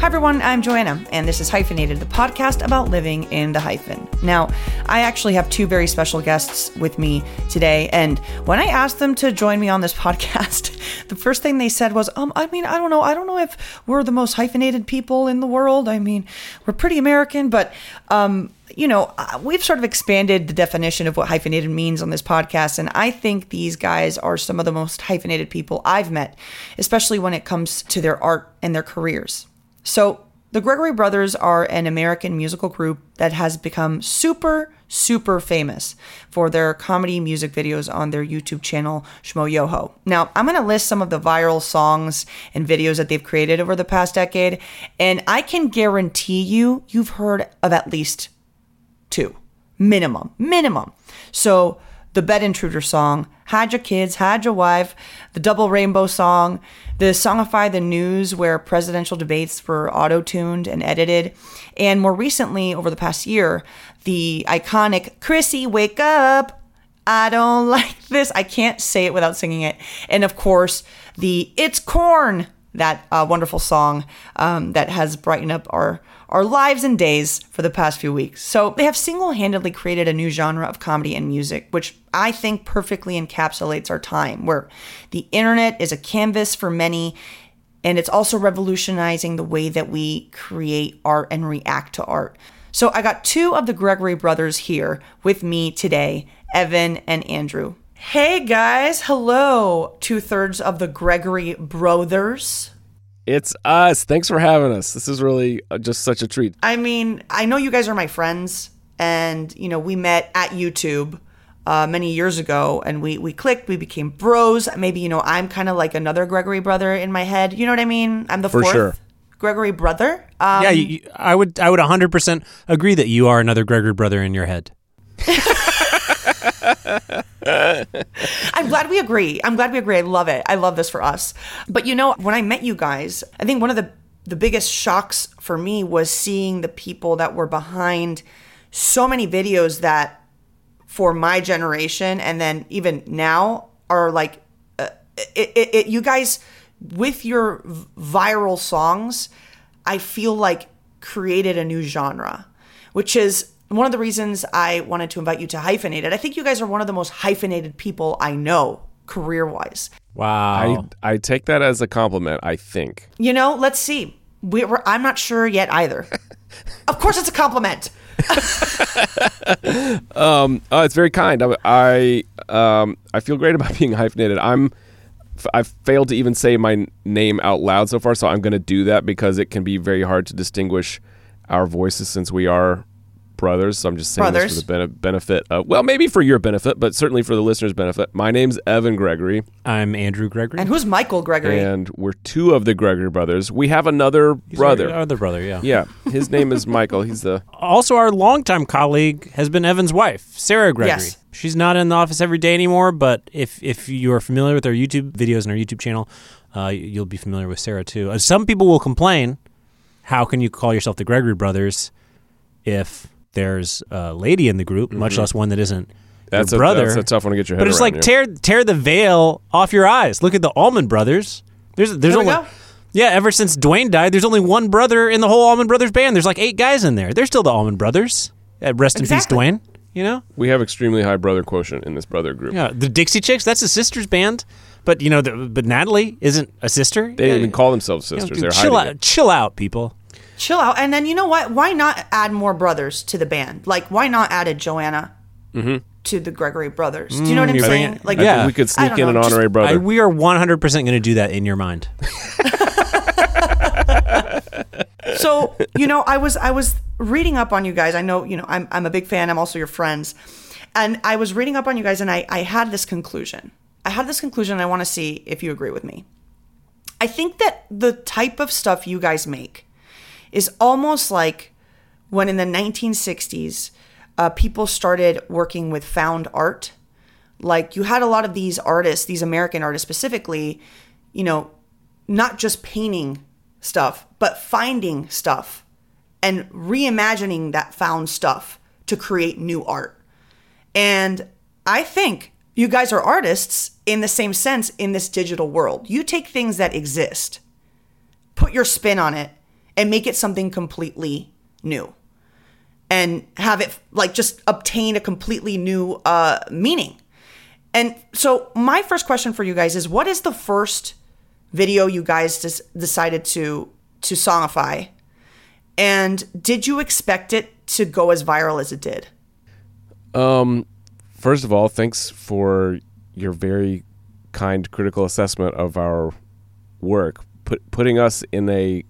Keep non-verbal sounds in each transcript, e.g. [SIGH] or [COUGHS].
Hi everyone, I'm Joanna, and this is Hyphenated, the podcast about living in the hyphen. Now, I actually have two very special guests with me today, and when I asked them to join me on this [LAUGHS] podcast, the first thing they said was, "Um, I mean, I don't know, I don't know if we're the most hyphenated people in the world. I mean, we're pretty American, but um, you know, uh, we've sort of expanded the definition of what hyphenated means on this podcast, and I think these guys are some of the most hyphenated people I've met, especially when it comes to their art and their careers. So, the Gregory Brothers are an American musical group that has become super, super famous for their comedy music videos on their YouTube channel, Schmoyoho. Now, I'm going to list some of the viral songs and videos that they've created over the past decade, and I can guarantee you, you've heard of at least two, minimum, minimum. So, the Bed Intruder song, Had Your Kids, Had Your Wife, the Double Rainbow song, the Songify the News, where presidential debates were auto tuned and edited, and more recently, over the past year, the iconic Chrissy, Wake Up! I don't [LAUGHS] like this. I can't say it without singing it. And of course, the It's Corn, that uh, wonderful song um, that has brightened up our our lives and days for the past few weeks. So they have single handedly created a new genre of comedy and music, which I think perfectly encapsulates our time, where the internet is a canvas for many. And it's also revolutionizing the way that we create art and react to art. So I got two of the Gregory brothers here with me today, Evan and Andrew. Hey guys, hello, two thirds of the Gregory brothers. It's us. Thanks for having us. This is really uh, just such a treat. I mean, I know you guys are my friends, and you know we met at YouTube uh, many years ago, and we we clicked. We became bros. Maybe you know I'm kind of like another Gregory brother in my head. You know what I mean? I'm the For fourth sure. Gregory brother. Um, yeah, you, you- I would I would 100% agree that you are another Gregory brother in your head. [LAUGHS] [LAUGHS] I'm glad we agree. I'm glad we agree. I love it. I love this for us. But you know, when I met you guys, I think one of the the biggest shocks for me was seeing the people that were behind so many videos that for my generation and then even now are like uh, it, it, it you guys with your viral songs i feel like created a new genre which is one of the reasons i wanted to invite you to hyphenated i think you guys are one of the most hyphenated people i know career wise Wow. I I take that as a compliment. I think. you know let's see we, we're, i'm not sure yet either [LAUGHS] of course it's a compliment [LAUGHS] Um, oh, it's very kind. I I, um, I feel great about [LAUGHS] being hyphenated. I'm. f- I've failed to even say my name out loud so far, so I'm going to do that because it can be very hard to distinguish our voices since we are brothers. So I'm just saying Brothers. this for the bene- benefit of, well, maybe for your benefit, but certainly for the listeners' benefit. My name's Evan Gregory, I'm Andrew Gregory. and who's michael gregory and we're two of the Gregory brothers. We have another He's brother. Our other brother, yeah. yeah, his name is Michael. He's the [LAUGHS] Also, our longtime colleague has been Evan's wife, Sarah Gregory. Yes. She's not in the office every day anymore, but if if you are familiar with our YouTube videos and our YouTube channel, uh, you'll be familiar with Sarah too. Uh, some people will complain, how can you call yourself the Gregory brothers if there's a lady in the group, much less one that isn't Mm-hmm. that's your a, brother? That's a tough one to get your head around. but it's around. like yeah. tear tear the veil off your eyes. Look at the Allman Brothers. There's there's There we only go. yeah. Ever since Duane died, there's only one brother in the whole Allman Brothers band. There's like eight guys in there. They're still the Allman Brothers. Uh, rest Exactly. in peace, Duane. You know, We have extremely high brother quotient in this brother group. yeah. The Dixie Chicks. That's a sister's band. But you know, the, but Natalie isn't a sister. They didn't even call themselves You know, sisters. They're chill hiding out, it. chill out, people. Chill out and then you know what why not add more brothers to the band like why not add a joanna mm-hmm. to the Gregory brothers. Do you know what mm, I'm you're saying? bringing- Like, I Yeah. think we could sneak don't in an know, just- honorary brother. I, we are 100% going to do that in your mind. [LAUGHS] so you know i was i was reading up on you guys i know you know i'm, I'm a big fan i'm also your friends and i was reading up on you guys and i, I had this conclusion i had this conclusion and i want to see if you agree with me i think that the type of stuff you guys make is almost like when in the 1960s uh, people started working with found art. Like you had a lot of these artists these american artists specifically you know not just painting stuff but finding stuff and reimagining that found stuff to create new art. And i think you guys are artists in the same sense in this digital world. You take things that exist put your spin on it and make it something completely new and have it like just obtain a completely new uh, meaning. And so, my first question for you guys is: What is the first video you guys des- decided to to songify? And did you expect it to go as viral as it did? Um, first of all, thanks for your very kind critical assessment of our work. Put, putting us in a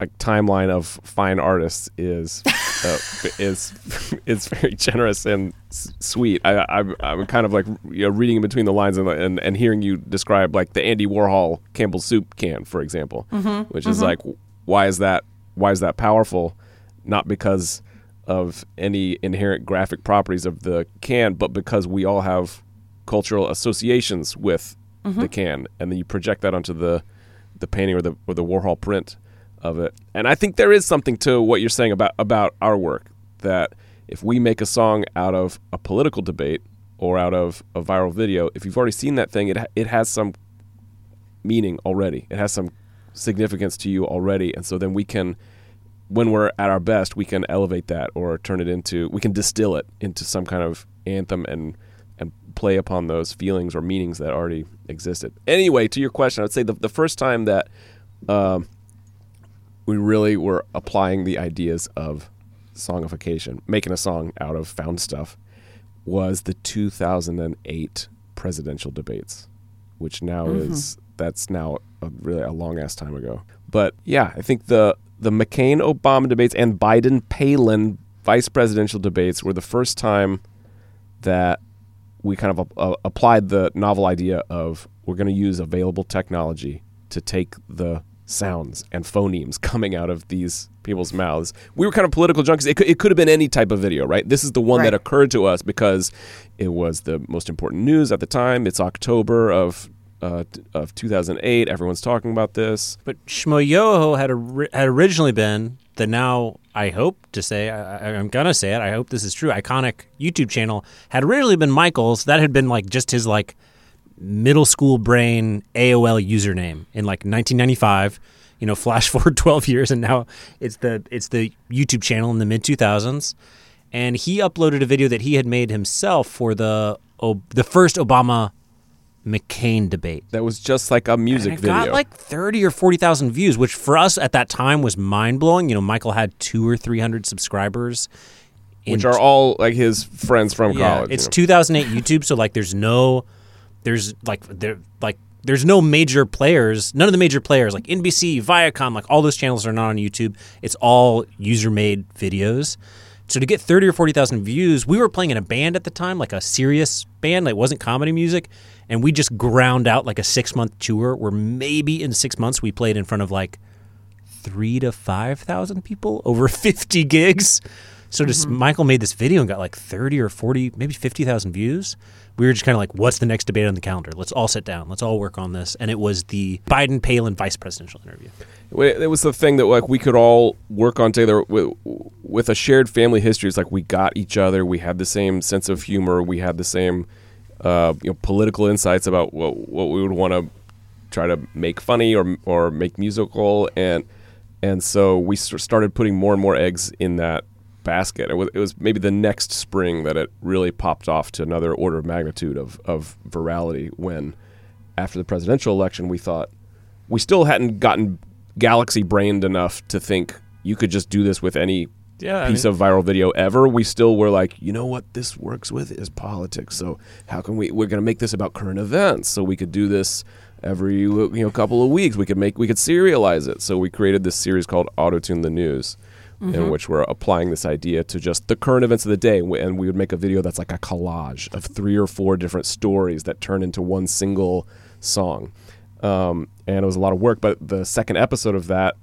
like timeline of fine artists is uh, [LAUGHS] is [LAUGHS] is very generous and s- sweet. I, I'm I'm kind of like you know, reading in between the lines and, and and hearing you describe like the Andy Warhol Campbell soup can, for example, mm-hmm. which is mm-hmm. like why is that why is that powerful? Not because of any inherent graphic properties of the can, but because we all have cultural associations with mm-hmm. the can, and then you project that onto the the painting or the or the Warhol print of it. And I think there is something to what you're saying about about our work that if we make a song out of a political debate or out of a viral video, if you've already seen that thing, it it has some meaning already. It has some significance to you already, and so then we can when we're at our best, we can elevate that or turn it into we can distill it into some kind of anthem and and play upon those feelings or meanings that already existed. Anyway, to your question, I would say the the first time that um, we really were applying the ideas of songification, making a song out of found stuff, was the 2008 presidential debates, which now is that's now a, really a long ass time ago. But yeah, I think the the McCain Obama debates and Biden Palin vice presidential debates were the first time that we kind of uh, applied the novel idea of we're going to use available technology to take the sounds and phonemes coming out of these people's mouths. We were kind of political junkies. It could, it could have been any type of video, right? This is the one that occurred to us because it was the most important news at the time. It's October of uh, of 2008. Everyone's talking about this. But Schmoyoho had ori- had originally been the now I hope to say I, I- I'm gonna say it. I hope this is true. Iconic YouTube channel had originally been Michael's. That had been like just his like middle school brain AOL username in like 1995. You know, flash [LAUGHS] forward 12 years, and now it's the it's the YouTube channel in the mid 2000s. And he uploaded a video that he had made himself for the oh, the first Obama McCain debate. That was just like a music And it video. got like 30 or 40,000 views, which for us at that time was mind blowing. You know, Michael had two or 300 subscribers. which are all like his friends from yeah, college. It's you know. 2008 YouTube, so like there's no, there's like, there, like, there's no major players. None of the major players, like NBC, Viacom, like all those channels are not on YouTube. It's all user made videos. So to get 30 or 40,000 views, we were playing in a band at the time, like a serious band, like it wasn't comedy music. And we just ground out like a six month tour where maybe in six months we played in front of like three to 5,000 people [LAUGHS] over 50 gigs. So just mm-hmm. Michael made this video and got like 30 or 40, maybe 50,000 views. We were just kind of like, what's the next debate on the calendar? Let's all sit down. Let's all work on this. And it was the Biden Palin vice presidential interview. It was the thing that like we could all work on together with, with a shared family history. It's like we got each other. We had the same sense of humor. We had the same uh, you know political insights about what what we would want to try to make funny or or make musical and and so we started putting more and more eggs in that basket. It was, it was maybe the next spring that it really popped off to another order of magnitude of of virality when after the presidential election we thought we still hadn't gotten galaxy brained enough to think you could just do this with any Yeah, I piece mean- of viral video ever, we still were like, you know what this works with is politics. So how can we? We're going to make this about current events. So we could do this every you know couple of weeks. We could make we could serialize it. So we created this series called Auto Tune the News. Mm-hmm. In which we're applying this idea to just the current events of the day, and we would make a video that's like a collage of three or four different stories that turn into one single song. Um, and it was a lot of work, but the second episode of that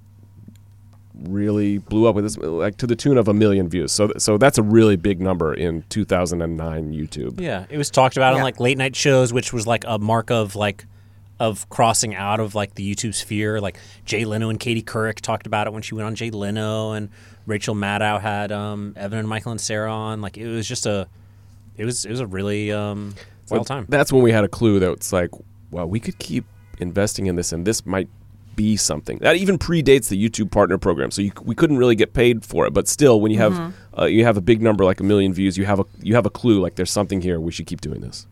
really blew up with this like to the tune of a million views. So so that's a really big number in 2009 YouTube. Yeah, it was talked about on like late night shows, which was like a mark of like of crossing out of like the YouTube sphere. Like Jay Leno and Katie Couric talked about it when she went on Jay Leno, and Rachel Maddow had um, Evan and Michael and Sarah on. Like it was just a, it was it was a really um, Well, wild time. That's when we had a clue that it's like, well, we could keep investing in this, and this might be something that even predates the YouTube partner program. So you, we couldn't really get paid for it, but still, when you have uh, you have a big number like a million views, you have a you have a clue like there's something here. We should keep doing this.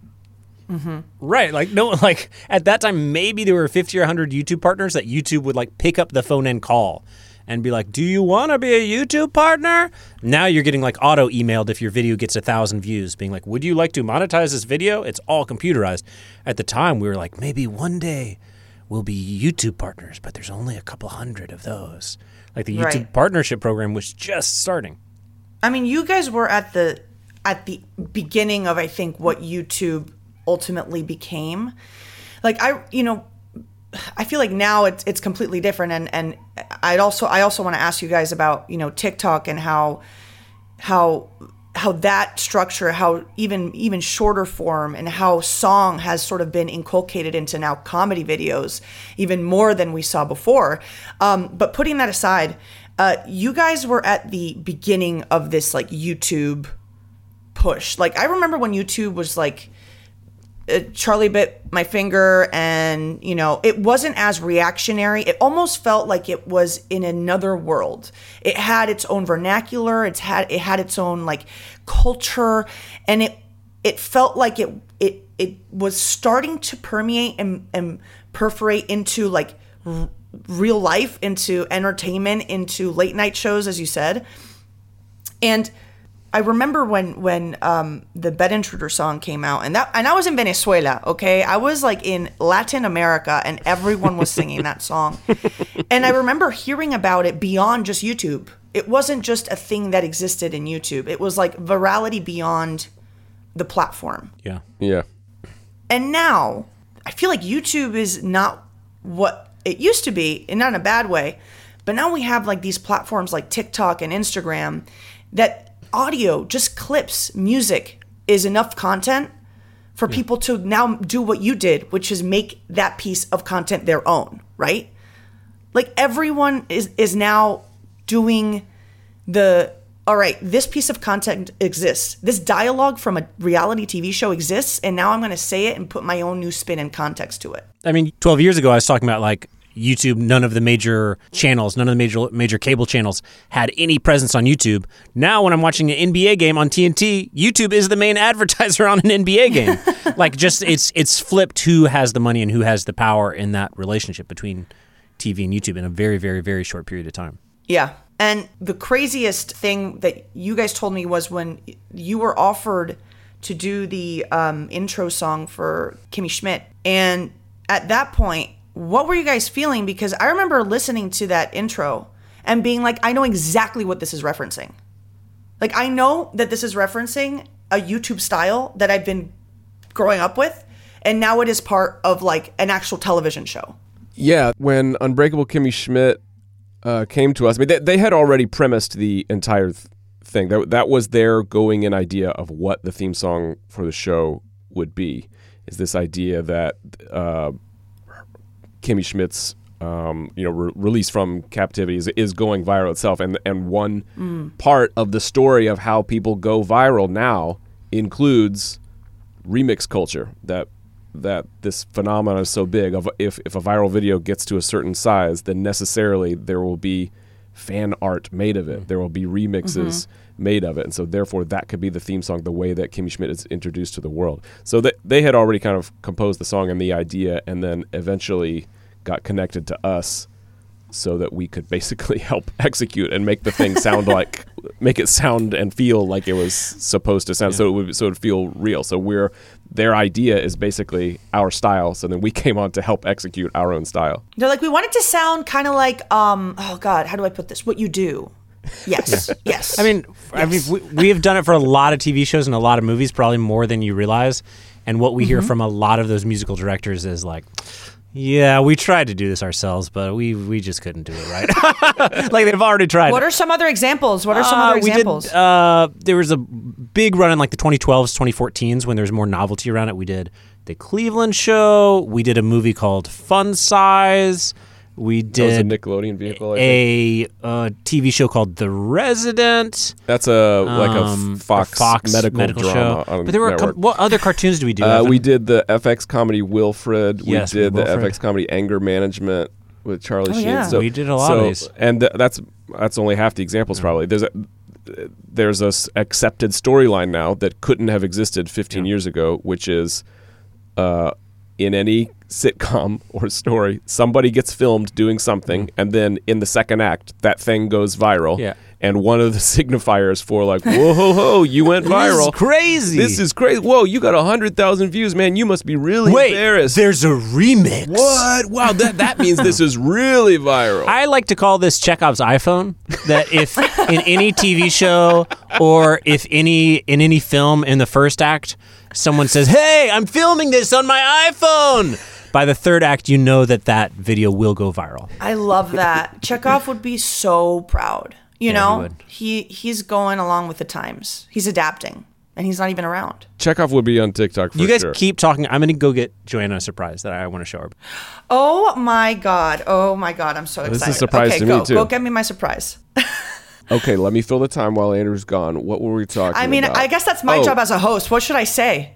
Right. Like no [LAUGHS] like at that time maybe there were 50 or 100 YouTube partners that YouTube would like pick up the phone and call and be like, "Do you want to be a YouTube partner?" Now you're getting like auto emailed if your video gets a 1000 views being like, "Would you like to monetize this video?" It's all computerized. At the time we were like, "Maybe one day we'll be YouTube partners, but there's only a couple hundred of those." Like the YouTube Right. partnership program was just starting. I mean, you guys were at the at the beginning of I think what YouTube ultimately became. Like I, you know, I feel like now it's it's completely different and and I'd also I also want to ask you guys about, you know, TikTok and how how how that structure, how even even shorter form and how song has sort of been inculcated into now comedy videos even more than we saw before. Um, but putting that aside, uh, you guys were at the beginning of this like YouTube push. Like I remember when YouTube was like Uh, Charlie bit my finger and you know it wasn't as reactionary. It almost felt like it was in another world. It had its own vernacular. It's had it had its own like culture. And it it felt like it it it was starting to permeate and, and perforate into like r- real life into entertainment into late night shows as you said. And I remember when when um, the Bed Intruder song came out, and that and I was in Venezuela. Okay, I was like in Latin America, and everyone was singing that song. [LAUGHS] And I remember hearing about it beyond just YouTube. It wasn't just a thing that existed in YouTube. It was like virality beyond the platform. Yeah. Yeah. And now I feel like YouTube is not what it used to be, and not in a bad way. But now we have like these platforms like TikTok and Instagram that audio, just clips, music is enough content for people to now do what you did, which is make that piece of content their own, right? Like everyone is is now doing the all right, this piece of content exists. This dialogue from a reality TV show exists, and now I'm going to say it and put my own new spin and context to it. I mean, 12 years ago, I was talking about like YouTube. None of the major channels, none of the major major cable channels had any presence on YouTube. Now, when I'm watching an NBA game on TNT, YouTube is the main [LAUGHS] advertiser on an NBA game. [LAUGHS] like, just it's it's flipped who has the money and who has the power in that relationship between TV and YouTube in a very very very short period of time. Yeah. And the craziest thing that you guys told me was when you were offered to do the um, intro song for Kimmy Schmidt. And at that point, what were you guys feeling? Because I remember listening to that intro and being like, I know exactly what this is referencing. Like, I know that this is referencing a YouTube style that I've been growing up with. And now it is part of like an actual television show. Yeah, when Unbreakable Kimmy Schmidt uh, came to us, I mean, they, they had already premised the entire th- thing. That, that was their going in idea of what the theme song for the show would be. Is this idea that uh, Kimmy Schmidt's um, you know re- release from captivity is, is going viral itself, and and one mm. part of the story of how people go viral now includes remix culture that that this phenomenon is so big of if, if a viral video gets to a certain size then necessarily there will be fan art made of it. Mm. There will be remixes mm-hmm. Made of it. And so therefore that could be the theme song the way that kimmy schmidt is introduced to the world. So that they had already kind of composed the song and the idea and then eventually got connected to us so that we could basically [LAUGHS] help execute and make the thing sound [LAUGHS] like make it sound and feel like it was supposed to sound. So it would so it would feel real. So we're their idea is basically our style. So then we [LAUGHS] came on to help execute our own style. They're like, we want it to sound kind of like, um, oh God, how do I put this? What you do. Yes, [LAUGHS] yes. I mean, I mean, we, we have done it for a lot of TV shows and a lot of movies, probably more than you realize. And what we Mm-hmm. hear from a lot of those musical directors is like, "Yeah, we tried to do this ourselves, but we we just couldn't do it right." [LAUGHS] like they've already tried. what are some other examples? What are some Uh, other we examples? Did, uh, there was a big run in like the 2012s, 2014s when there was more novelty around it. We did the Cleveland Show. We did a movie called Fun Size. We that was a did nickelodeon vehicle I think. a, uh TV show called The Resident. that's a like a um, f- fox, Fox medical, drama show. on But there were com- what other cartoons do we do? Uh, we did the FX comedy Wilfred. Yes, we did the FX comedy Anger Management with Charlie Oh, Sheen. yeah. So, We did a lot so, of these. and th- that's that's only half the examples. Probably there's a there's a s- accepted storyline now that couldn't have existed 15 years ago, which is uh, in any sitcom or story, somebody gets filmed doing something, mm-hmm. and then in the second act, that thing goes viral. Yeah. And one of the [LAUGHS] signifiers for like, whoa ho ho, you went [LAUGHS] This viral. is crazy. This is crazy. Whoa, you got hundred thousand views, man. You must be really Wait, embarrassed. there's a remix. what? Wow, that that means this is really viral. [LAUGHS] I like to call this Chekhov's iPhone. That if in any TV show or if any in any film in the first act, someone says, "Hey, I'm filming this on my iPhone." By the third act, you know that that video will go viral. I love that. Chekhov would be so proud. You Yeah, know, would. he he's going along with the times. He's adapting, and he's not even around. Chekhov would be on TikTok for you guys sure. keep talking. I'm going to go get Joanna a surprise that I want to show her. Oh my god! Oh my god! I'm so excited. This is excited. a surprise okay, to go, me, too. Go get me my surprise. [LAUGHS] okay, let me fill the time while Andrew's gone. What were we talking about? I mean, about? I guess that's my Oh, job as a host. What should I say?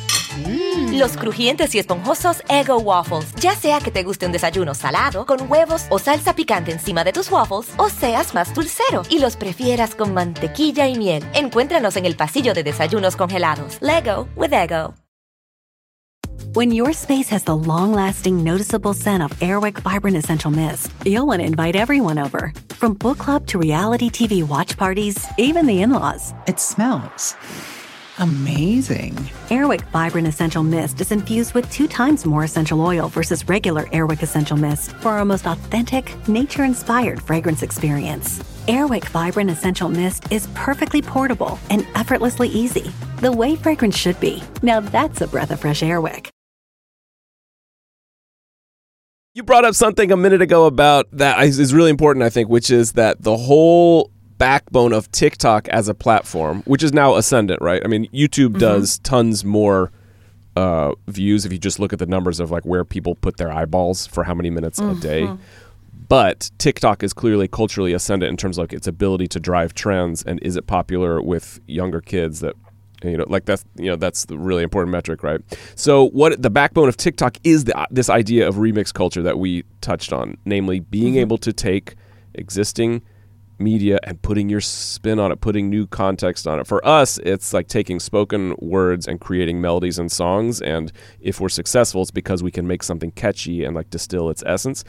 Los crujientes y esponjosos Ego Waffles. Ya sea que te guste un desayuno salado, con huevos o salsa picante encima de tus waffles, o seas más dulcero y los prefieras con mantequilla y miel. Encuéntranos en el pasillo de desayunos congelados. Lego with Ego. When your space has the long lasting, noticeable scent of Airwick Vibrant Essential Mist, you'll want to invite everyone over. From book club to reality TV watch parties, even the in laws. It smells amazing. Airwick Vibrant Essential Mist is infused with two times more essential oil versus regular Airwick Essential Mist for our most authentic, nature inspired fragrance experience. Airwick Vibrant Essential Mist is perfectly portable and effortlessly easy, the way fragrance should be. Now that's a breath of fresh Airwick. You brought up something a minute ago about that is is really important, I think, which is that the whole backbone of TikTok as a platform, which is now ascendant, right? I mean, YouTube mm-hmm. does tons more uh, views if you just look at the numbers of like where people put their eyeballs for how many minutes a mm-hmm. day. But TikTok is clearly culturally ascendant in terms of like its ability to drive trends and is it popular with younger kids that you know like that's you know that's the really important metric right so what the backbone of tiktok is the, this idea of remix culture that we touched on namely being mm-hmm. able to take existing media and putting your spin on it putting new context on it. For us it's like taking spoken words and creating melodies and songs. And if we're successful it's because we can make something catchy and like distill its essence.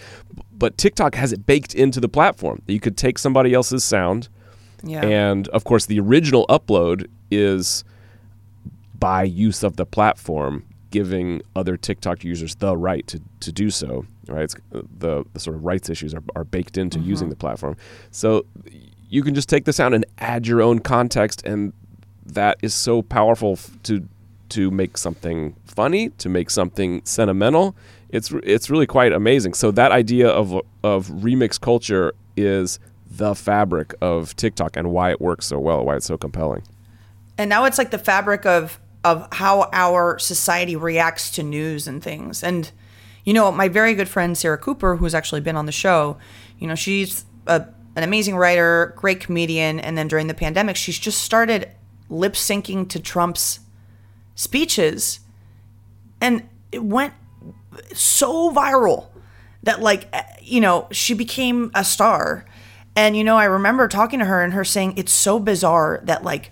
But tiktok has it baked into the platform. That you could take somebody else's sound Yeah. and of course, the original upload is by use of the platform, giving other TikTok users the right to, to do so. Right? It's, uh, the the sort of rights issues are, are baked into using the platform. So you can just take the sound and add your own context, and that is so powerful f- to to make something funny, to make something sentimental. It's it's really quite amazing. So that idea of of remix culture is the fabric of TikTok and why it works so well, why it's so compelling. and now it's like the fabric of of how our society reacts to news and things. And you know my very good friend sarah cooper who's actually been on the show you know she's a, an amazing writer great comedian and then during the pandemic she's just started lip syncing to trump's speeches. And it went so viral that like eh, you know she became a star. And you know i remember talking to her and her saying it's so bizarre that like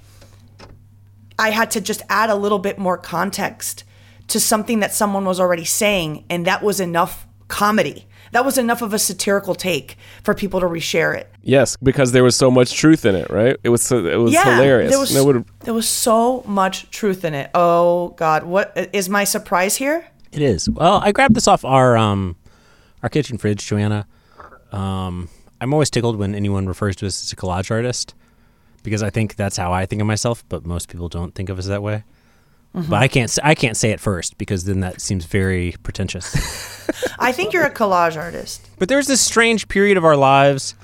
i had to just add a little bit more context to something that someone was already saying and that was enough comedy that was enough of a satirical take for people to reshare it Yes, because there was so much truth in it, right? It was so, it was yeah hilarious. there was, And would- there was so much truth in it oh god what is my surprise here It is. Well, I grabbed this off our um, our kitchen fridge, Joanna. Um, I'm always tickled when anyone refers to us as a collage artist because I think that's how I think of myself, but most people don't think of us that way. But mm-hmm. I can't. s- I can't say it first because then that seems very pretentious. [LAUGHS] i think you're a collage artist but there's this strange period of our lives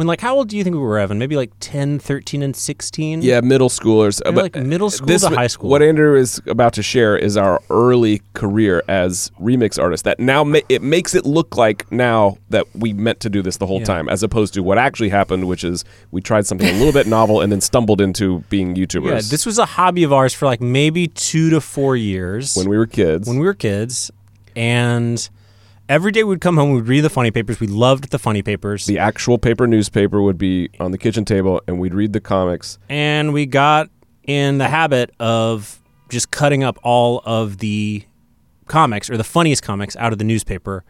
when, like, how old do you think we were, Evan? Maybe like 10, 13, and 16? yeah, middle schoolers. Like middle school this, to high school. What Andrew is about to share is our early career as remix artists. That now ma- it makes it look like now that we meant to do this the whole Yeah. time, as opposed to what actually happened, which is we tried something a little bit [LAUGHS] novel and then stumbled into being YouTubers. Yeah, this was a hobby of ours for like maybe two to four years. when we were kids. when we were kids, and every day we'd come home, we'd read the funny papers. We loved the funny papers, the actual paper newspaper would be on the kitchen table, and we'd read the comics. and we got in the habit of just cutting up all of the comics or the funniest comics out of the newspaper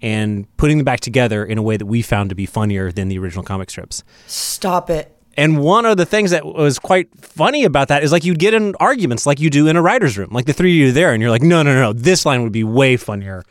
and putting them back together in a way that we found to be funnier than the original comic strips. stop it And one of the things that was quite funny about that is like you'd get in arguments like you do in a writer's room. Like the three of you there, and you're like, no, no, no, this line would be way funnier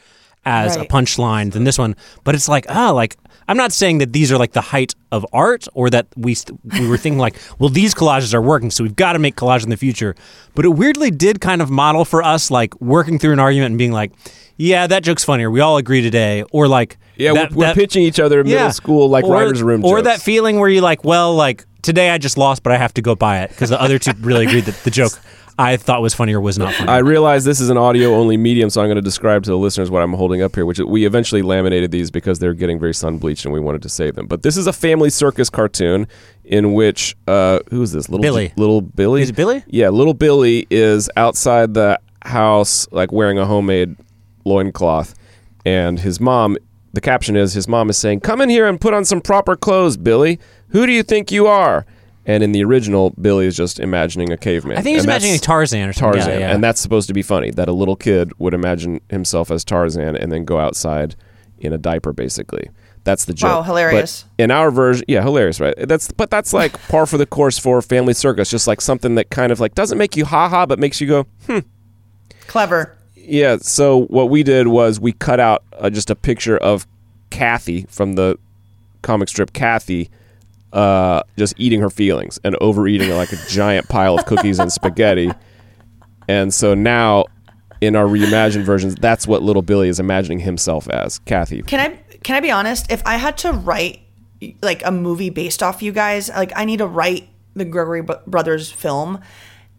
as Right. a punchline than this one. But it's like, ah, like I'm not saying that these are like the height of art or that we st- we were thinking like, well, these collages are working, so we've got to make collage in the future. But it weirdly did kind of model for us like working through an argument and being like, yeah, that joke's funnier. We all agree today, or like, Yeah, that- we're, we're that- pitching each other middle school like or, writers' room or jokes. that feeling where you like, well, like today I just lost, but I have to go buy it because the other two really agreed that the joke [LAUGHS] I thought was funny or was not funny. I realize this is an audio only medium, so I'm going to describe to the listeners what I'm holding up here, which we eventually laminated these because they're getting very sun bleached and we wanted to save them. But this is a family circus cartoon in which, uh, who is this? Little Billy. little Billy? Is it Billy? Yeah, little Billy is outside the house, like wearing a homemade loincloth. And his mom, the caption is, his mom is saying, Come in here and put on some proper clothes, Billy. Who do you think you are? And in the original, Billy is just imagining a caveman. I think he's And that's- imagining Tarzan or something. Tarzan, Yeah, yeah. and that's supposed to be funny. That a little kid would imagine himself as Tarzan and then go outside in a diaper, basically. That's the joke. Wow, hilarious. But in our version, yeah, hilarious, right? That's but that's like par for the course for Family Circus. Just like something that kind of like doesn't make you ha ha, but makes you go hmm. clever Yeah. So what we did was we cut out uh, just a picture of Kathy from the comic strip Kathy. Uh, just eating her feelings and overeating like a giant pile of cookies and spaghetti. And so now, in our reimagined versions, that's what little Billy is imagining himself as Kathy. Can I can I be honest? If I had to write like a movie based off you guys, like I need to write the Gregory Brothers film,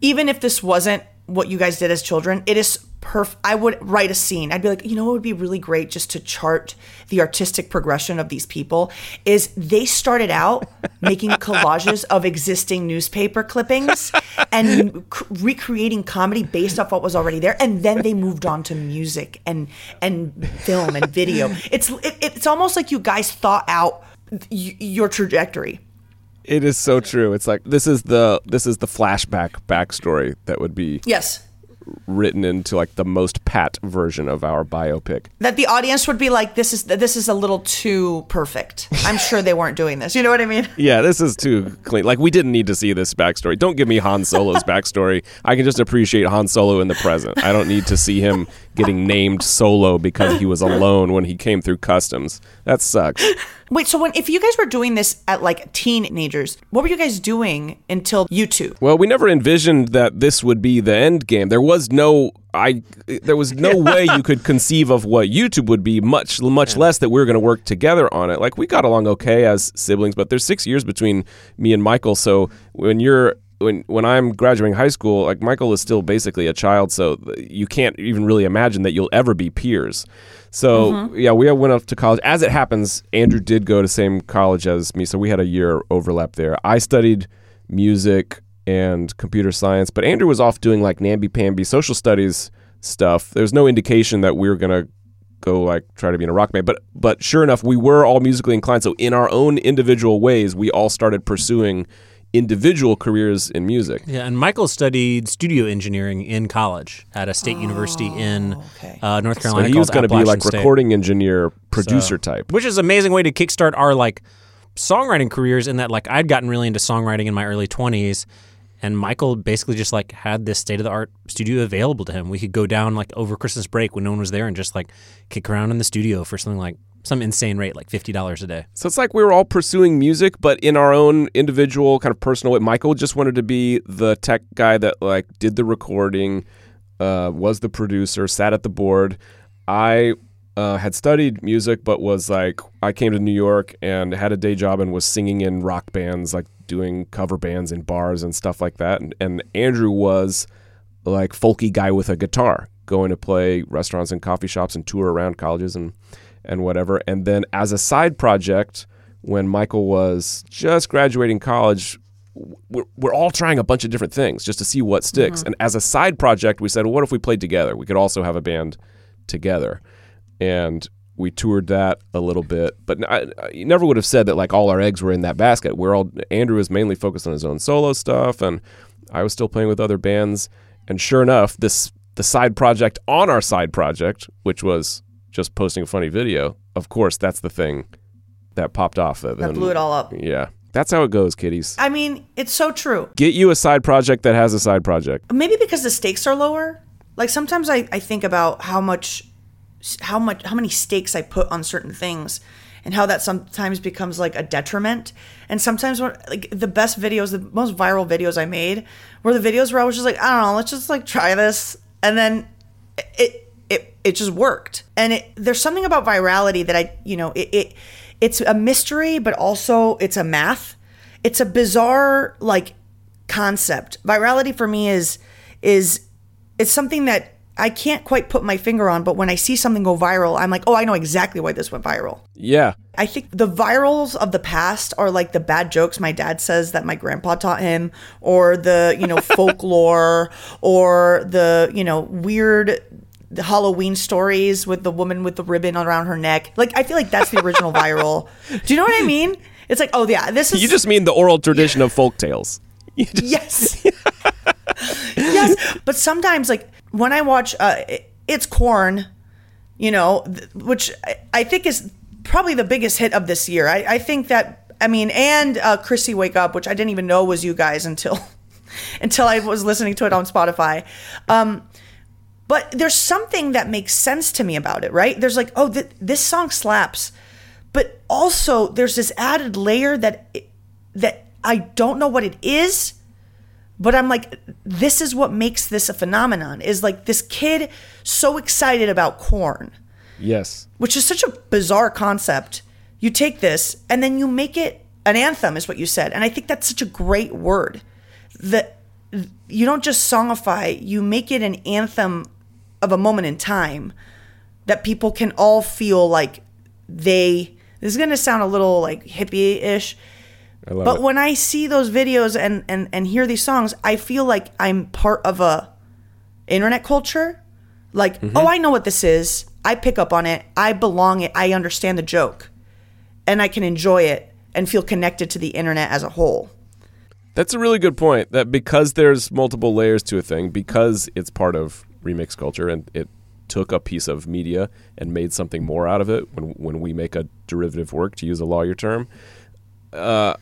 even if this wasn't what you guys did as children, it is perf. I would write a scene. I'd be like, you know, it would be really great just to chart the artistic progression of these people is they started out [LAUGHS] making collages of existing newspaper clippings and c- recreating comedy based off what was already there, and then they moved on to music and and film and video. [LAUGHS] It's it, it's almost like you guys thought out y- your trajectory. It is so true. It's like this is the this is the flashback backstory that would be Yes. written into like the most pat version of our biopic. that the audience would be like, "This is this is a little too perfect." I'm sure they weren't doing this. You know what I mean? Yeah, this is too clean. Like we didn't need to see this backstory. Don't give me Han Solo's [LAUGHS] backstory. I can just appreciate Han Solo in the present. I don't need to see him getting named Solo because he was alone when he came through customs. That sucks. [LAUGHS] Wait, so when if you guys were doing this at like teenagers, what were you guys doing until YouTube? Well, we never envisioned that this would be the end game. There was no I there was no way you could conceive of what YouTube would be, much much less that we were going to work together on it. Like we got along okay as siblings, but there's 6 years between me and Michael, so when you're when when I'm graduating high school, like Michael is still basically a child, so you can't even really imagine that you'll ever be peers. So mm-hmm. yeah, we went off to college. As it happens, Andrew did go to same college as me, so we had a year overlap there. I studied music and computer science, but Andrew was off doing like namby pamby social studies stuff. There's no indication that we were gonna go like try to be in a rock band. But but sure enough, we were all musically inclined. So in our own individual ways, we all started pursuing individual careers in music. Yeah, and Michael studied studio engineering in college at a state university in okay. uh, North So Carolina. he was going to be like State. recording engineer, producer So- type. which is an amazing way to kickstart our like songwriting careers. In that, like, I'd gotten really into songwriting in my early twenties, and Michael basically just like had this state of the art studio available to him. We could go down like over Christmas break when no one was there and just like kick around in the studio for something like some insane rate, like fifty dollars a day. So it's like we were all pursuing music, but in our own individual kind of personal way. Michael just wanted to be the tech guy that like did the recording, uh, was the producer, sat at the board. I uh, had studied music, but was like I came to New York and had a day job and was singing in rock bands, like doing cover bands in bars and stuff like that. And, and Andrew was like folky guy with a guitar, going to play restaurants and coffee shops and tour around colleges and and whatever. And then as a side project, when Michael was just graduating college, we're, we're all trying a bunch of different things just to see what sticks. Mm-hmm. And as a side project, we said, well, what if we played together? We could also have a band together. And we toured that a little bit, but I, I you never would have said that like all our eggs were in that basket. We're all Andrew was mainly focused on his own solo stuff, and I was still playing with other bands. And sure enough, this the side project on our side project, which was just posting a funny video. Of course, that's the thing that popped off. That That blew it all up. Yeah, that's how it goes, kiddies. I mean, it's so true. Get you a side project that has a side project. Maybe because the stakes are lower. Like sometimes I, I think about how much how much how many stakes I put on certain things and how that sometimes becomes like a detriment. And sometimes when like the best videos, the most viral videos I made were the videos where I was just like, I don't know, let's just like try this. And then it it just worked. And it there's something about virality that I you know, it, it it's a mystery, but also it's a math. It's a bizarre like concept. Virality for me is is it's something that I can't quite put my finger on, but when I see something go viral, I'm like, oh, I know exactly why this went viral. Yeah, I think the virals of the past are like the bad jokes my dad says that my grandpa taught him, or the, you know, [LAUGHS] folklore, or the, you know, weird Halloween stories with the woman with the ribbon around her neck. Like, I feel like that's the original viral. Do you know what I mean? It's like, oh, yeah, this is. you just mean the oral tradition of folk tales. Just- [LAUGHS] Yes. yes. But sometimes, like when I watch, uh, it's corn, you know, th- which I, I think is probably the biggest hit of this year. I, I think that, I mean, and uh, Chrissy Wake Up, which I didn't even know was you guys until [LAUGHS] until I was listening to it on Spotify. Um, but there's something that makes sense to me about it, right? There's like, oh, th- this song slaps, but also there's this added layer that that I don't know what it is, but I'm like, this is what makes this a phenomenon. Is like this kid so excited about corn, yes. which is such a bizarre concept. You take this and then you make it an anthem, is what you said, and I think that's such a great word. That you don't just songify, you make it an anthem of a moment in time that people can all feel like they. This is gonna sound a little like hippie-ish, but it. when I see those videos and, and and hear these songs, I feel like I'm part of a internet culture. Like, Mm-hmm. oh, I know what this is. I pick up on it. I belong it. I understand the joke, and I can enjoy it and feel connected to the internet as a whole. That's a really good point. That because there's multiple layers to a thing, because it's part of remix culture and it took a piece of media and made something more out of it when when we make a derivative work to use a lawyer term. Uh,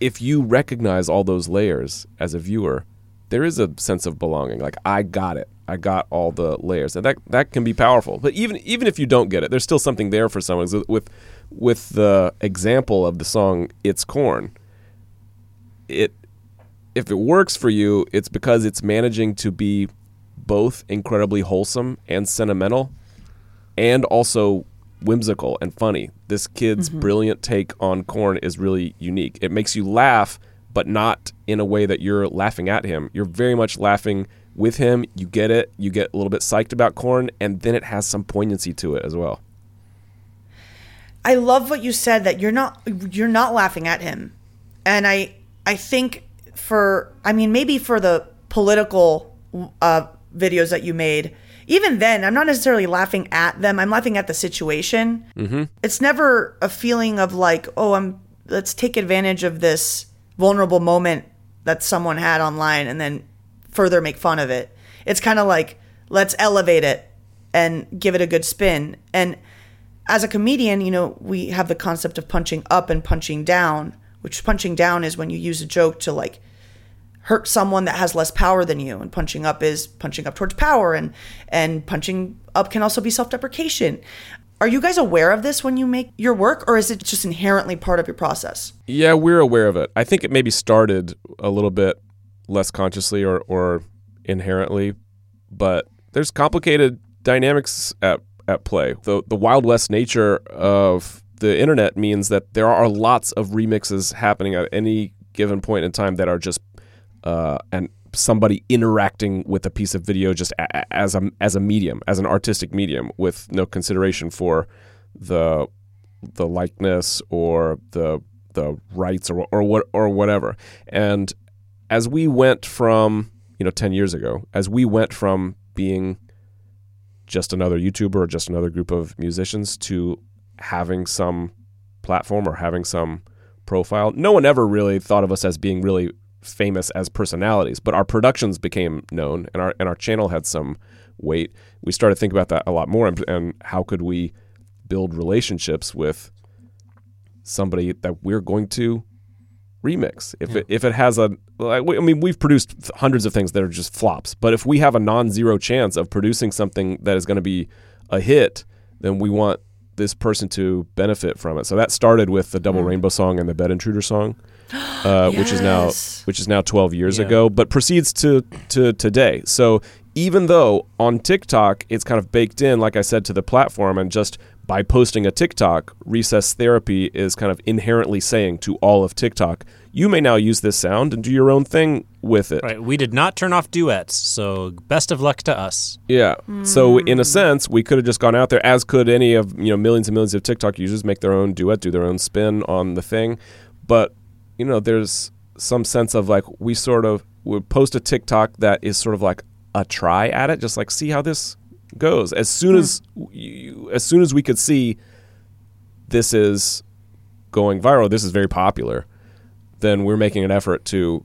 if you recognize all those layers as a viewer, there is a sense of belonging. Like I got it. I got all the layers, and that that can be powerful. But even even if you don't get it, there's still something there for someone. So with with the example of the song "It's Corn," it if it works for you, it's because it's managing to be both incredibly wholesome and sentimental and also whimsical and funny. This kid's brilliant take on corn is really unique. It makes you laugh, but not in a way that you're laughing at him. You're very much laughing with him. You get it. You get a little bit psyched about corn, and then it has some poignancy to it as well. I love what you said that you're not you're not laughing at him. And I I think for I mean maybe for the political uh videos that you made, even then, I'm not necessarily laughing at them. I'm laughing at the situation. Mm-hmm. It's never a feeling of like, oh, I'm let's take advantage of this vulnerable moment that someone had online and then further make fun of it. It's kind of like let's elevate it and give it a good spin. And as a comedian, you know, we have the concept of punching up and punching down, which punching down is when you use a joke to like hurt someone that has less power than you and punching up is punching up towards power and and punching up can also be self-deprecation are you guys aware of this when you make your work or is it just inherently part of your process Yeah, we're aware of it. I think it maybe started a little bit less consciously or, or inherently, but there's complicated dynamics at, at play. The, the Wild West nature of the internet means that there are lots of remixes happening at any given point in time that are just uh, and somebody interacting with a piece of video just a, as a as a medium, as an artistic medium, with no consideration for the the likeness or the the rights or or what or whatever. And as we went from you know ten years ago, as we went from being just another YouTuber or just another group of musicians to having some platform or having some profile. No one ever really thought of us as being really famous as personalities, but our productions became known and our and our channel had some weight. We started thinking about that a lot more and, and how could we build relationships with somebody that we're going to remix. If it, if it has a like, I mean we've produced hundreds of things that are just flops, but if we have a non-zero chance of producing something that is going to be a hit, then we want this person to benefit from it. So that started with the Double mm. Rainbow song and the Bed Intruder song, uh, which is now which is now 12 years Yeah. ago, but proceeds to to today. So even though on TikTok it's kind of baked in, like I said, to the platform, and just by posting a TikTok, Recess Therapy is kind of inherently saying to all of TikTok, you may now use this sound and do your own thing with it. Right. We did not turn off duets, so best of luck to us. Yeah. So in a sense, we could have just gone out there, as could any of you know millions and millions of TikTok users, make their own duet, do their own spin on the thing. But you know, there's some sense of like we sort of would post a TikTok that is sort of like a try at it, just like see how this goes. As soon as you, as soon as we could see this is going viral, this is very popular, then we're making an effort to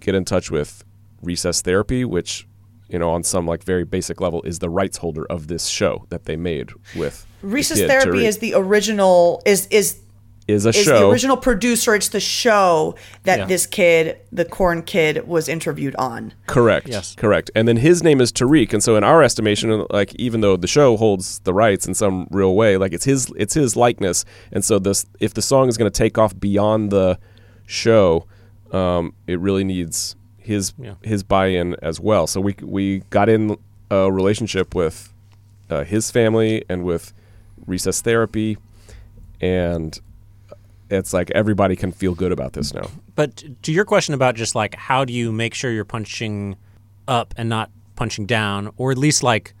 get in touch with Recess Therapy, which you know on some like very basic level is the rights holder of this show that they made with Recess Therapy is the original is is is a is show the original producer. It's the show that Yeah. this kid, the corn kid, was interviewed on. Correct. Yes. Correct. And then his name is Tariq, and so in our estimation, like even though the show holds the rights in some real way, like it's his it's his likeness, and so this if the song is going to take off beyond the show, um, it really needs his Yeah. his buy-in as well. So we we got in a relationship with uh, his family and with Recess Therapy, and it's like everybody can feel good about this now. But to your question about just like how do you make sure you're punching up and not punching down, or at least like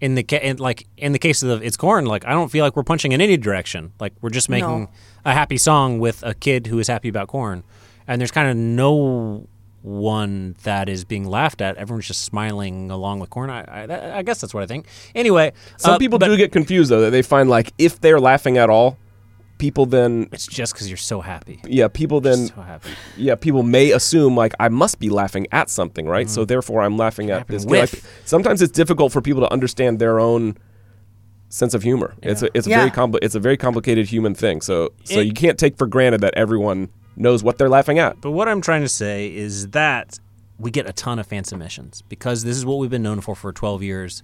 in the ca- in, like in the case of the, it's corn, like I don't feel like we're punching in any direction. Like we're just making No. a happy song with a kid who is happy about corn, and there's kind of no one that is being laughed at. Everyone's just smiling along with corn. I, I, I guess that's what I think. Anyway, Some uh, people but do get confused though that they find like if they're laughing at all, people then It's just because you're so happy. yeah people then so happy. yeah people may assume like I must be laughing at something right so mm-hmm. therefore I'm laughing at this. With. Like, sometimes it's difficult for people to understand their own sense of humor. It's a, it's a Yeah. very compli- it's a very complicated human thing. So so It- you can't take for granted that everyone knows what they're laughing at. But what I'm trying to say is that we get a ton of fan submissions because this is what we've been known for for 12 years.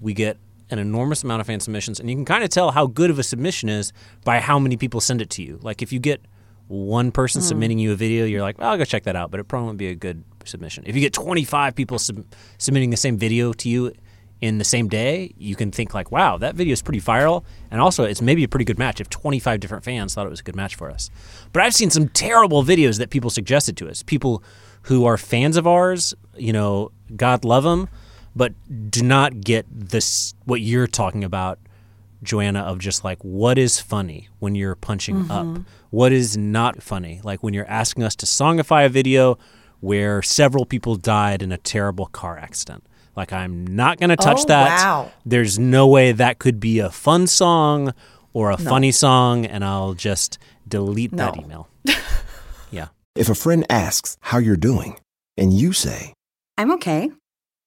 We get an enormous amount of fan submissions, and you can kind of tell how good of a submission is by how many people send it to you. Like if you get one person hmm. submitting you a video, you're like, well, I'll go check that out, but it probably won't be a good submission. If you get 25 people sub- submitting the same video to you in the same day, you can think like, wow, that video is pretty viral, and also it's maybe a pretty good match if 25 different fans thought it was a good match for us. But I've seen some terrible videos that people suggested to us. People who are fans of ours, you know, God love them, but do not get this what you're talking about Joanna, of just like what is funny when you're punching mm-hmm. up? What is not funny? Like when you're asking us to songify a video where several people died in a terrible car accident. Like Like I'm not going to touch Oh, that. wow. There's no way that could be a fun song or a funny song, and I'll just delete that email. [LAUGHS] yeah. If a friend asks how you're doing, and you say, I'm okay.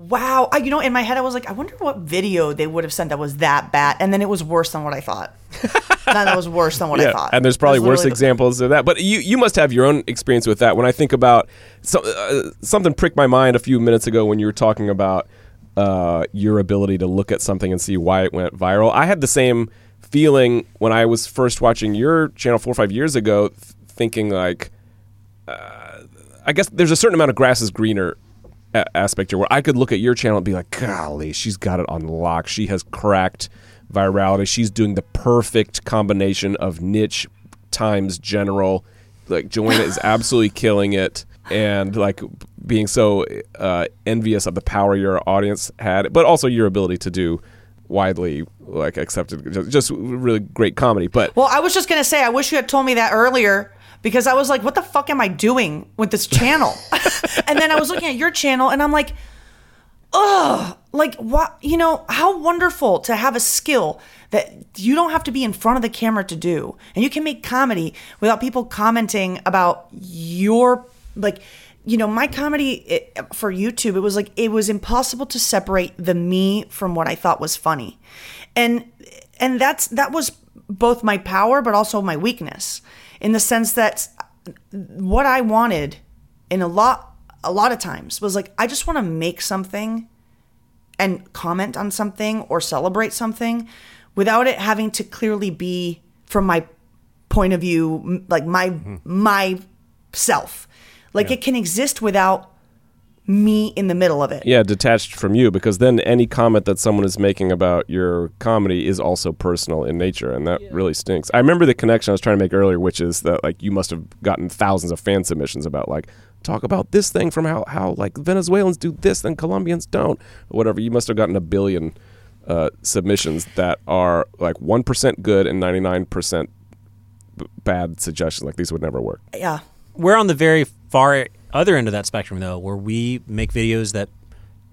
Wow. I, you know, in my head, I was like, I wonder what video they would have sent that was that bad. And then it was worse than what I thought. then [LAUGHS] that was worse than what I thought. and there's probably worse the- examples of that. But you you must have your own experience with that. When I think about so, uh, something pricked my mind a few minutes ago when you were talking about uh, your ability to look at something and see why it went viral. I had the same feeling when I was first watching your channel four or five years ago, th- thinking like, uh, I guess there's a certain amount of grass is greener a- aspect here where I could look at your channel and be like, golly, she's got it on lock. She has cracked virality. She's doing the perfect combination of niche times general. Like Joanna is [LAUGHS] absolutely killing it and like being so uh, envious of the power your audience had, but also your ability to do widely like accepted just, just really great comedy. But Well, I was just gonna say, I wish you had told me that earlier because I was like, what the fuck am I doing with this channel? [LAUGHS] and then I was looking at your channel and I'm like, ugh, like what? You know, how wonderful to have a skill that you don't have to be in front of the camera to do, and you can make comedy without people commenting about your like. You know, my comedy it, for YouTube, it was like it was impossible to separate the me from what I thought was funny, and and that's that was both my power but also my weakness in the sense that what I wanted in a lot a lot of times was like I just want to make something and comment on something or celebrate something without it having to clearly be from my point of view like my mm-hmm. my self. Like it can exist without me in the middle of it yeah, detached from you because then any comment that someone is making about your comedy is also personal in nature and that really stinks. I remember the connection I was trying to make earlier which is that like you must have gotten thousands of fan submissions about like talk about this thing from how how like Venezuelans do this and Colombians don't or whatever. You must have gotten a billion uh, submissions that are like 1% good and 99% b- bad suggestions like these would never work. yeah We're on the very far other end of that spectrum, though, where we make videos that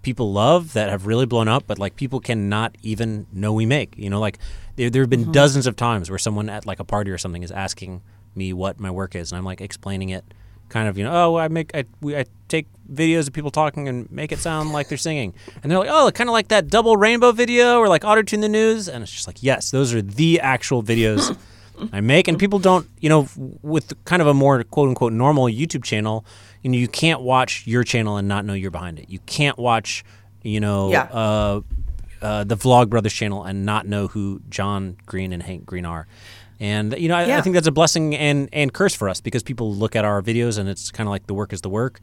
people love that have really blown up, but like people cannot even know we make. You know, like there, there have been mm-hmm. dozens of times where someone at like a party or something is asking me what my work is, and I'm like explaining it, kind of, you know, oh, I make, I, we, I take videos of people talking and make it sound like they're singing, and they're like, oh, kind of like that double rainbow video or like auto tune the news, and it's just like, yes, those are the actual videos. [COUGHS] I make, and people don't, you know, with kind of a more quote unquote normal YouTube channel, you know, you can't watch your channel and not know you're behind it. You can't watch, you know, Yeah. uh, uh, the Vlogbrothers channel and not know who John Green and Hank Green are. And you know, I, I think that's a blessing and and curse for us because people look at our videos and it's kind of like the work is the work,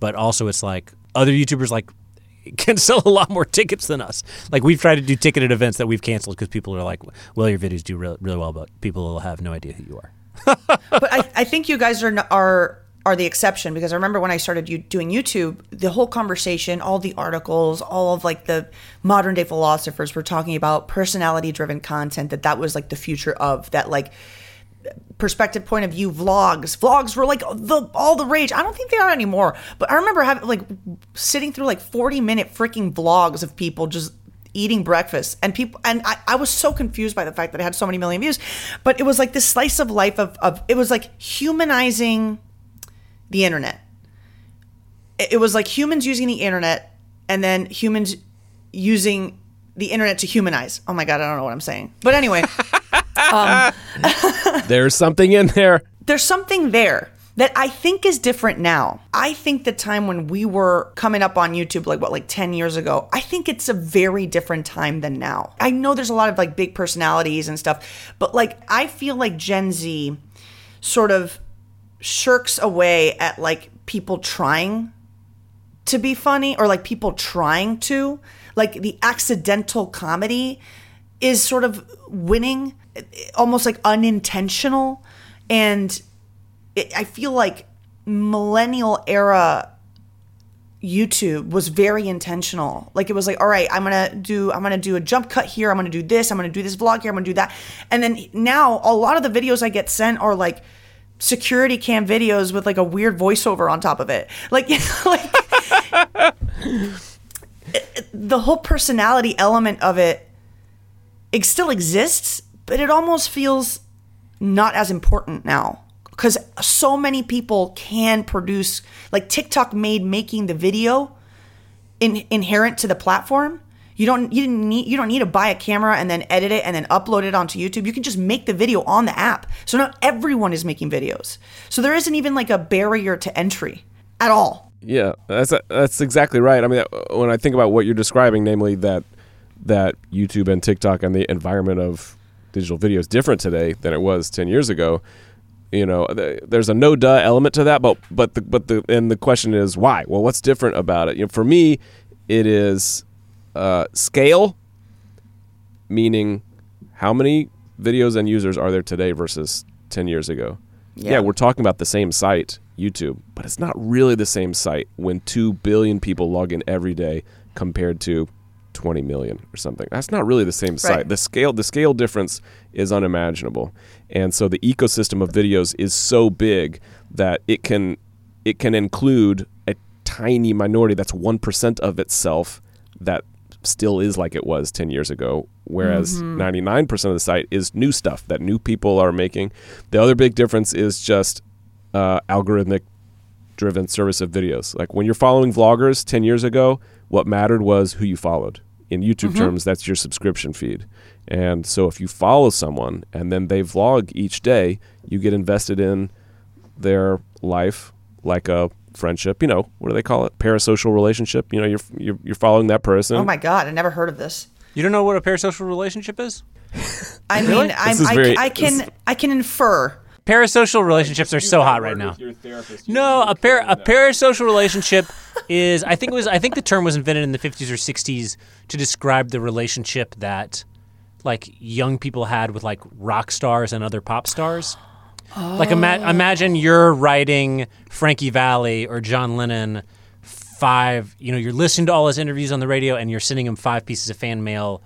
but also it's like other YouTubers like [LAUGHS] can sell a lot more tickets than us. Like we've tried to do ticketed events that we've canceled because people are like, "Well, your videos do really, really well, but people will have no idea who you are." [LAUGHS] but I, I think you guys are are are the exception because I remember when I started you doing YouTube, the whole conversation, all the articles, all of like the modern day philosophers were talking about personality driven content. That that was like the future of that like perspective point of view vlogs vlogs were like the all the rage i don't think they are anymore but i remember having like sitting through like 40 minute freaking vlogs of people just eating breakfast and people and I, I was so confused by the fact that it had so many million views but it was like this slice of life of, of it was like humanizing the internet it, was like humans using the internet and then humans using the internet to humanize. Oh my god, I don't know what I'm saying. But anyway, [LAUGHS] um, [LAUGHS] There's something in there. there's something there that I think is different now. I think the time when we were coming up on YouTube, like what, like 10 years ago, I think it's a very different time than now. I know there's a lot of like big personalities and stuff, but like I feel like Gen Z sort of shirks away at like people trying to be funny or like people trying to. Like the accidental comedy is sort of winning, almost like unintentional. And it, I feel like millennial era YouTube was very intentional. Like it was like, all right, I'm gonna do, I'm gonna do a jump cut here. I'm gonna do this. I'm gonna do this vlog here. I'm gonna do that. And then now a lot of the videos I get sent are like security cam videos with like a weird voiceover on top of it. Like, [LAUGHS] like the whole personality element of it, it still exists, but it almost feels not as important now because so many people can produce like TikTok made making the video in, inherent to the platform. You don't you didn't need you don't need to buy a camera and then edit it and then upload it onto YouTube. You can just make the video on the app. So now everyone is making videos. So there isn't even like a barrier to entry at all. Yeah, that's that's exactly right. I mean, when I think about what you're describing, namely that that YouTube and TikTok and the environment of digital video is different today than it was 10 years ago. You know, there's a no duh element to that, but but the but the and the question is why? Well, what's different about it? You know, for me, it is uh, scale, meaning how many videos and users are there today versus 10 years ago. Yeah. yeah, we're talking about the same site, YouTube, but it's not really the same site when 2 billion people log in every day compared to 20 million or something. That's not really the same site. Right. The scale the scale difference is unimaginable. And so the ecosystem of videos is so big that it can it can include a tiny minority that's 1% of itself that still is like it was 10 years ago whereas 99% of the site is new stuff that new people are making. The other big difference is just uh, algorithmic driven service of videos. Like when you're following vloggers 10 years ago, what mattered was who you followed. In YouTube terms, that's your subscription feed. And so if you follow someone and then they vlog each day, you get invested in their life like a friendship, you know, what do they call it? Parasocial relationship. You know, you're you're, you're following that person. Oh my god, I never heard of this. You don't know what a parasocial relationship is? [LAUGHS] I mean, I'm, I, very- I can I can infer. Parasocial relationships are so hot right now. No, a par- a parasocial relationship [LAUGHS] is I think it was I think the term was invented in the 50s or 60s to describe the relationship that like young people had with like rock stars and other pop stars. Like ima- imagine you're writing Frankie Valli or John Lennon five, you know, you're listening to all his interviews on the radio and you're sending him five pieces of fan mail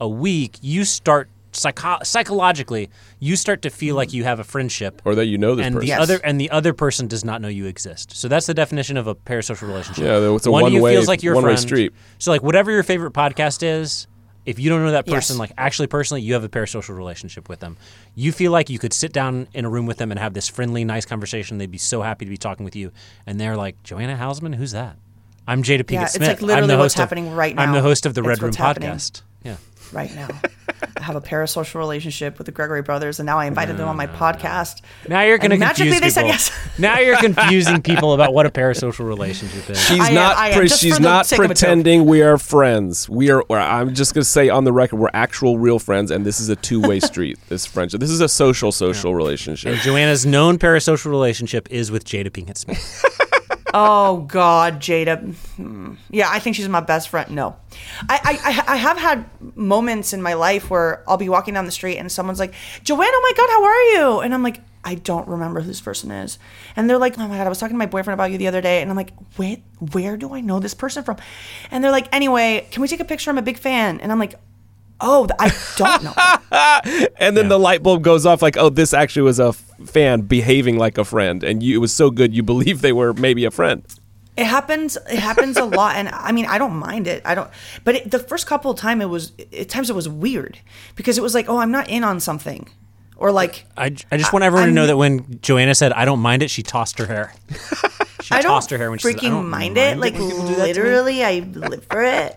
a week, you start psycho- psychologically, you start to feel like you have a friendship or that you know this and person. the other and the other person does not know you exist. So that's the definition of a parasocial relationship. Yeah, it's a one you one-way- feels like your one-way friend. street. So like whatever your favorite podcast is, if you don't know that person Yes. like actually personally, you have a parasocial relationship with them. You feel like you could sit down in a room with them and have this friendly, nice conversation. They'd be so happy to be talking with you, and they're like, "Joanna Hausman, who's that?" I'm Jada Pinkett Yeah, it's Smith. like I'm literally the what's host of- happening right now. I'm the host of the It's Red Room happening. podcast. Yeah. Right now. I have a parasocial relationship with the Gregory brothers, and now I invited them on my podcast. Now you're going to And magically confuse they people. said yes. [LAUGHS] now you're confusing people about what a parasocial relationship is. She's I uh, not. Am, uh, pre- she's not sake of a joke. pretending we are friends. We are. Or I'm just gonna say on the record, we're actual, real friends, and this is a two-way [LAUGHS] street. This friendship. This is a social, social relationship. And Joanna's known parasocial relationship is with Jada Pinkett Smith. [LAUGHS] Oh God, Jada. Hmm. Yeah, I think she's my best friend. No, I, I I- I have had moments in my life where I'll be walking down the street and someone's like, "Joanne, oh my God, how are you?" And I'm like, I don't remember who this person is. And they're like, "Oh my God, I was talking to my boyfriend about you the other day." And I'm like, "Wait, where do I know this person from?" And they're like, "Anyway, can we take a picture? I'm a big fan." And I'm like, "Oh, I don't know." [LAUGHS] And then the light bulb goes off, like, oh, this actually was a f- fan behaving like a friend, and you, it was so good you believe they were maybe a friend. It happens. It happens a lot, and I mean, I don't mind it. I don't. But it, the first couple of time, it was at times it was weird because it was like, oh, I'm not in on something, or like, I, I just want everyone to know that when Joanna said, I don't mind it, she tossed her hair. [LAUGHS] she I don't tossed her hair when she freaking said, I don't mind it. Like when people do that to me." literally, I live for it.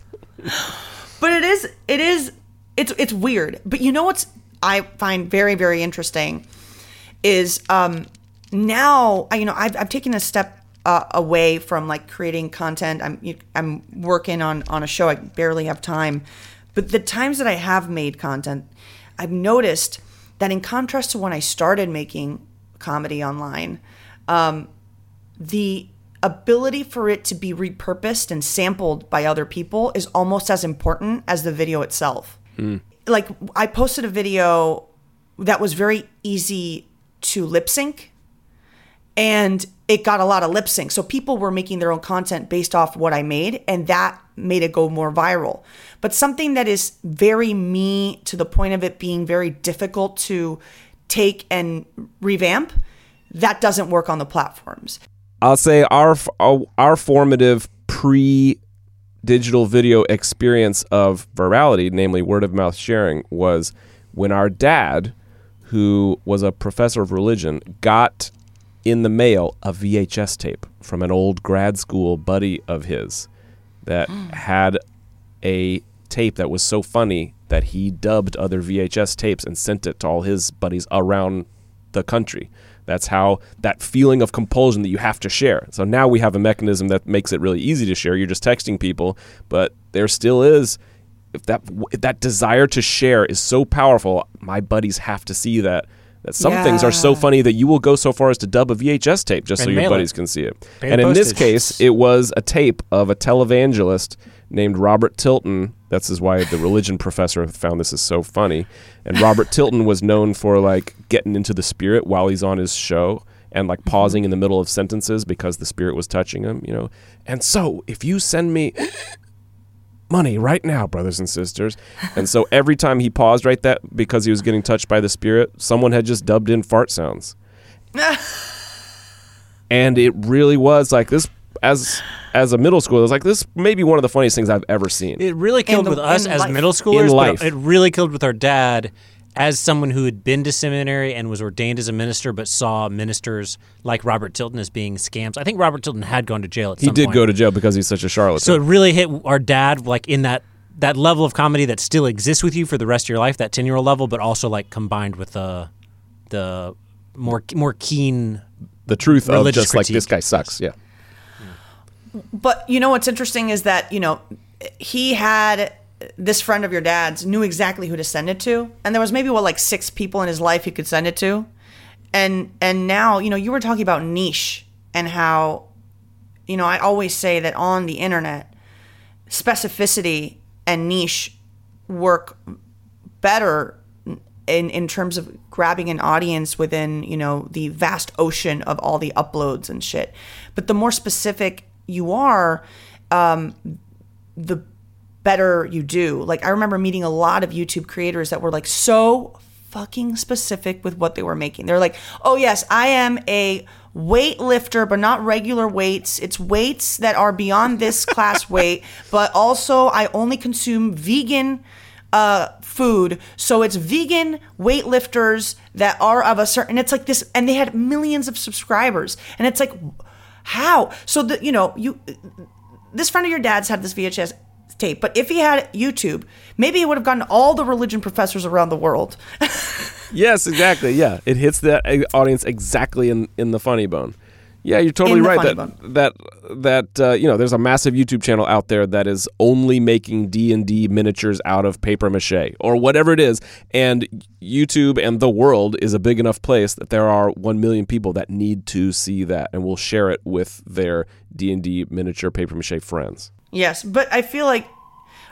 [LAUGHS] [LAUGHS] but it is, it is, it's it's weird. But you know what's I find very very interesting is um now I- you know I've I've taken a step uh, away from like creating content. I'm you- I'm working on on a show. I barely have time, but the times that I have made content, I've noticed that in contrast to when I started making comedy online, um, the ability for it to be repurposed and sampled by other people is almost as important as the video itself. Hmm. Like I posted a video that was very easy to lip sync and it got a lot of lip sync. So people were making their own content based off what I made, and that made it go more viral. But something that is very me to the point of it being very difficult to take and revamp, that doesn't work on the platforms. I'll say our our, uh, our formative pre digital video experience of virality, namely word of mouth sharing, was when our dad, who was a professor of religion, got in the mail a VHS tape from an old grad school buddy of his that mm. had a tape that was so funny that he dubbed other VHS tapes and sent it to all his buddies around the country. That's how that feeling of compulsion that you have to share. So now we have a mechanism that makes it really easy to share. You're just texting people, but there still is if that if that desire to share is so powerful, my buddies have to see that. That some things are so funny that you will go so far as to dub a VHS tape just so your mail it. buddies can see it. Pay and the in this case, it was a tape of a televangelist named Robert Tilton. That's is why the religion professor found this is so funny. And Robert Tilton was known for like getting into the spirit while he's on his show and like mm-hmm. pausing in the middle of sentences because the spirit was touching him, you know. And so, if you send me money right now, brothers and sisters. And so every time he paused right that because he was getting touched by the spirit, someone had just dubbed in fart sounds. [LAUGHS] and it really was like this as as a middle schooler, it was like this may be one of the funniest things I've ever seen. It really killed the- with us as life. middle schoolers. In life. It really killed with our dad as someone who had been to seminary and was ordained as a minister, but saw ministers like Robert Tilton as being scams. I think Robert Tilton had gone to jail at he some did point. go to jail because he's such a charlatan. So it really hit our dad like in that that level of comedy that still exists with you for the rest of your life, that ten year old level, but also like combined with the the more more keen the truth of religious just like this guy sucks. Yeah. But you know what's interesting is that you know he had this friend of your dad's knew exactly who to send it to, and there was maybe what like six people in his life he could send it to, and and now you know you were talking about niche and how you know I always say that on the internet specificity and niche work better in in terms of grabbing an audience within you know the vast ocean of all the uploads and shit. But the more specific you are um the better you do like i remember meeting a lot of youtube creators that were like so fucking specific with what they were making they're like oh yes i am a weightlifter but not regular weights it's weights that are beyond this class [LAUGHS] weight but also i only consume vegan uh, food. So it's vegan weightlifters that are of a certain. It's like this, and they had millions of subscribers, and it's like, how? So the you know you, this friend of your dad's had this VHS tape, but if he had YouTube, maybe he would have gotten all the religion professors around the world. [LAUGHS] Yes, exactly. Yeah, it hits that uh, audience exactly in in the funny bone. Yeah, you're totally right. funny That that that uh, you know, there's a massive YouTube channel out there that is only making D and D miniatures out of paper mache or whatever it is, and YouTube and the world is a big enough place that there are one million people that need to see that and will share it with their D and D miniature paper mache friends. Yes, but I feel like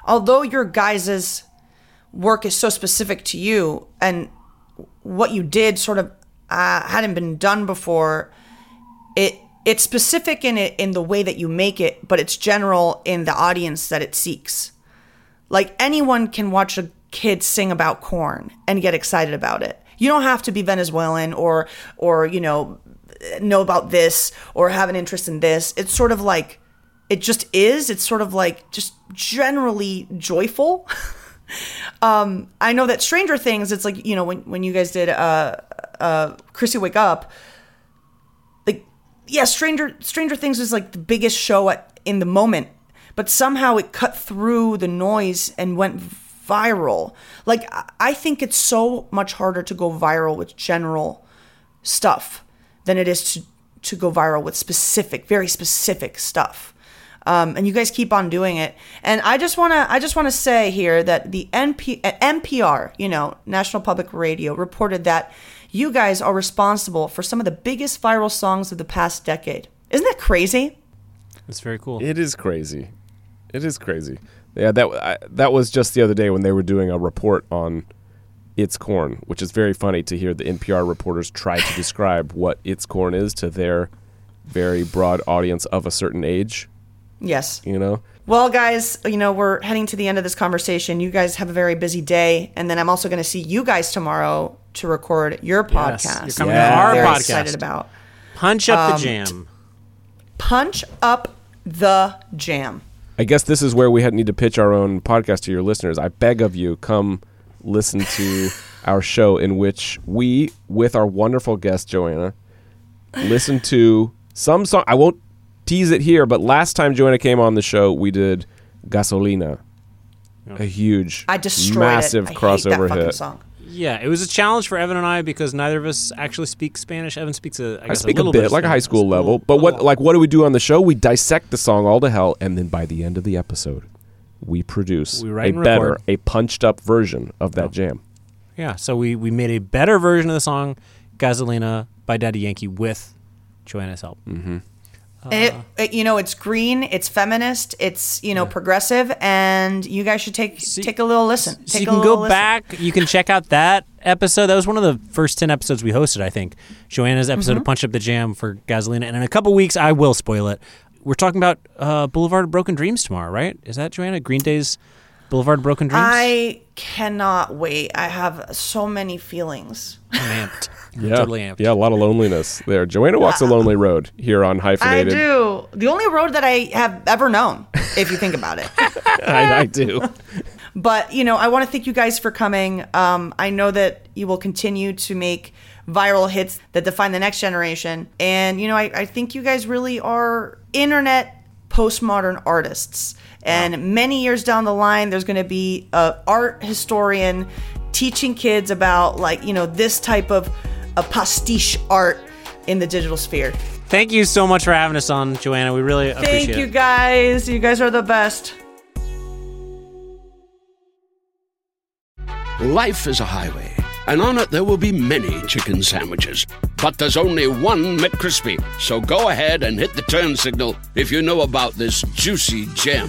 although your guys' work is so specific to you and what you did sort of uh, hadn't been done before, it it's specific in it in the way that you make it, but it's general in the audience that it seeks. Like anyone can watch a kid sing about corn and get excited about it. You don't have to be Venezuelan or or you know know about this or have an interest in this. It's sort of like it just is. It's sort of like just generally joyful. [LAUGHS] um, I know that Stranger Things. It's like you know when when you guys did uh uh Chrissy Wake Up yeah, Stranger Stranger Things was like the biggest show at, in the moment, but somehow it cut through the noise and went viral. Like I- think it's so much harder to go viral with general stuff than it is to to go viral with specific, very specific stuff. Um, and you guys keep on doing it. And I just wanna I just wanna say here that the NP, uh, NPR, you know, National Public Radio, reported that you guys are responsible for some of the biggest viral songs of the past decade. Isn't that crazy? It's very cool. It is crazy. It is crazy. Yeah, that I, that was just the other day when they were doing a report on It's Corn, which is very funny to hear the NPR reporters try to [LAUGHS] describe what It's Corn is to their very broad audience of a certain age. Yes. You know, Well, guys, you know, we're heading to the end of this conversation. You guys have a very busy day. And then I'm also going to see you guys tomorrow to record your Yes, podcast. you're coming that to I'm our very podcast. excited about. Punch up Um, the jam. Punch up the jam. I guess this is where we need to pitch our own podcast to your listeners. I beg of you, come listen to [LAUGHS] our show in which we, with our wonderful guest Joanna, listen to some song. I won't tease it here, but last time Joanna came on the show, we did Gasolina, a huge, I destroyed massive it. I hate crossover that fucking hit. song. Yeah, it was a challenge for Evan and I because neither of us actually speak Spanish. Evan speaks a, I I guess, speak a a, little bit, of like a high Spanish. school level, but what like what do we do on the show? We dissect the song all to hell, and then by the end of the episode, we produce We write a and better, record. a punched up version of that jam. Yeah, so we, we made a better version of the song Gasolina by Daddy Yankee with Joanna's help. Mm-hmm. It, it- you know, it's green, it's feminist, it's you know progressive, and you guys should take take a little listen. So you can go listen. back. You can check out that episode. That was one of the first ten episodes we hosted. I think Joanna's episode Mm-hmm. of Punch Up the Jam for Gasolina. And in a couple weeks, I will spoil it. We're talking about uh, Boulevard of Broken Dreams tomorrow, right? Is that Joanna Green Day's Boulevard Broken Dreams? I cannot wait. I have so many feelings. I'm amped. [LAUGHS] Yeah, Totally amped. yeah, a lot of loneliness there. Joanna walks a lonely road here on Hyphenated. I do. The only road that I have ever known, if you think about it. [LAUGHS] I, I do. [LAUGHS] But you know, I want to thank you guys for coming. Um, I know that you will continue to make viral hits that define the next generation, and you know, I, I think you guys really are internet postmodern artists. And many years down the line, there's going to be a art historian teaching kids about like you know this type of a pastiche art in the digital sphere. Thank you so much for having us on, Joanna. We really appreciate Thank you guys. You guys are the best. Life is a highway, and on it there will be many chicken sandwiches. But there's only one McCrispy. So go ahead and hit the turn signal if you know about this juicy gem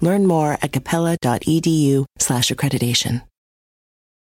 Learn more at capella.edu slash accreditation.